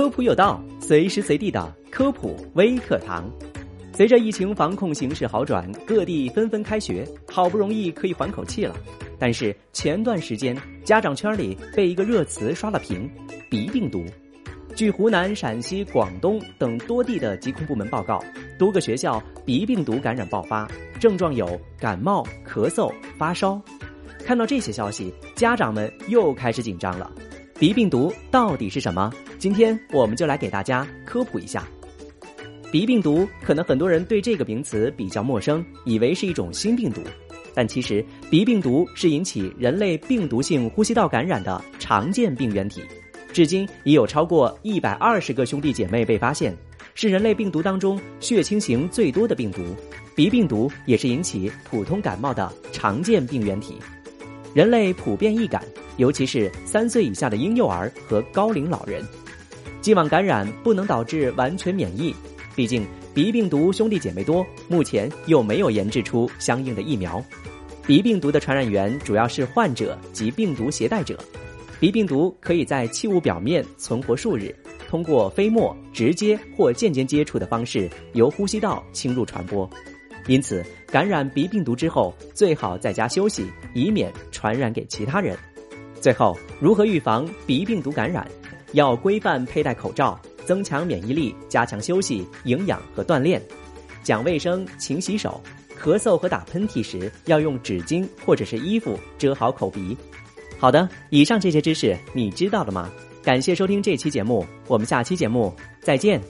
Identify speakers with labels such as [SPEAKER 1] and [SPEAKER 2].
[SPEAKER 1] 科普有道，随时随地的科普微课堂。随着疫情防控形势好转，各地纷纷开学，好不容易可以缓口气了。但是前段时间，家长圈里被一个热词刷了屏：鼻病毒。据湖南、陕西、广东等多地的疾控部门报告，多个学校鼻病毒感染爆发，症状有感冒、咳嗽、发烧。看到这些消息，家长们又开始紧张了。鼻病毒到底是什么？今天我们就来给大家科普一下。鼻病毒可能很多人对这个名词比较陌生，以为是一种新病毒，但其实鼻病毒是引起人类病毒性呼吸道感染的常见病原体。至今已有超过一百二十个兄弟姐妹被发现，是人类病毒当中血清型最多的病毒。鼻病毒也是引起普通感冒的常见病原体。人类普遍易感，尤其是三岁以下的婴幼儿和高龄老人。既往感染不能导致完全免疫，毕竟鼻病毒兄弟姐妹多，目前又没有研制出相应的疫苗。鼻病毒的传染源主要是患者及病毒携带者。鼻病毒可以在器物表面存活数日，通过飞沫直接或间接接触的方式由呼吸道侵入传播。因此，感染鼻病毒之后，最好在家休息，以免传染给其他人。最后，如何预防鼻病毒感染？要规范佩戴口罩，增强免疫力，加强休息、营养和锻炼，讲卫生，勤洗手。咳嗽和打喷嚏时，要用纸巾或者是衣服遮好口鼻。好的，以上这些知识你知道了吗？感谢收听这期节目，我们下期节目再见。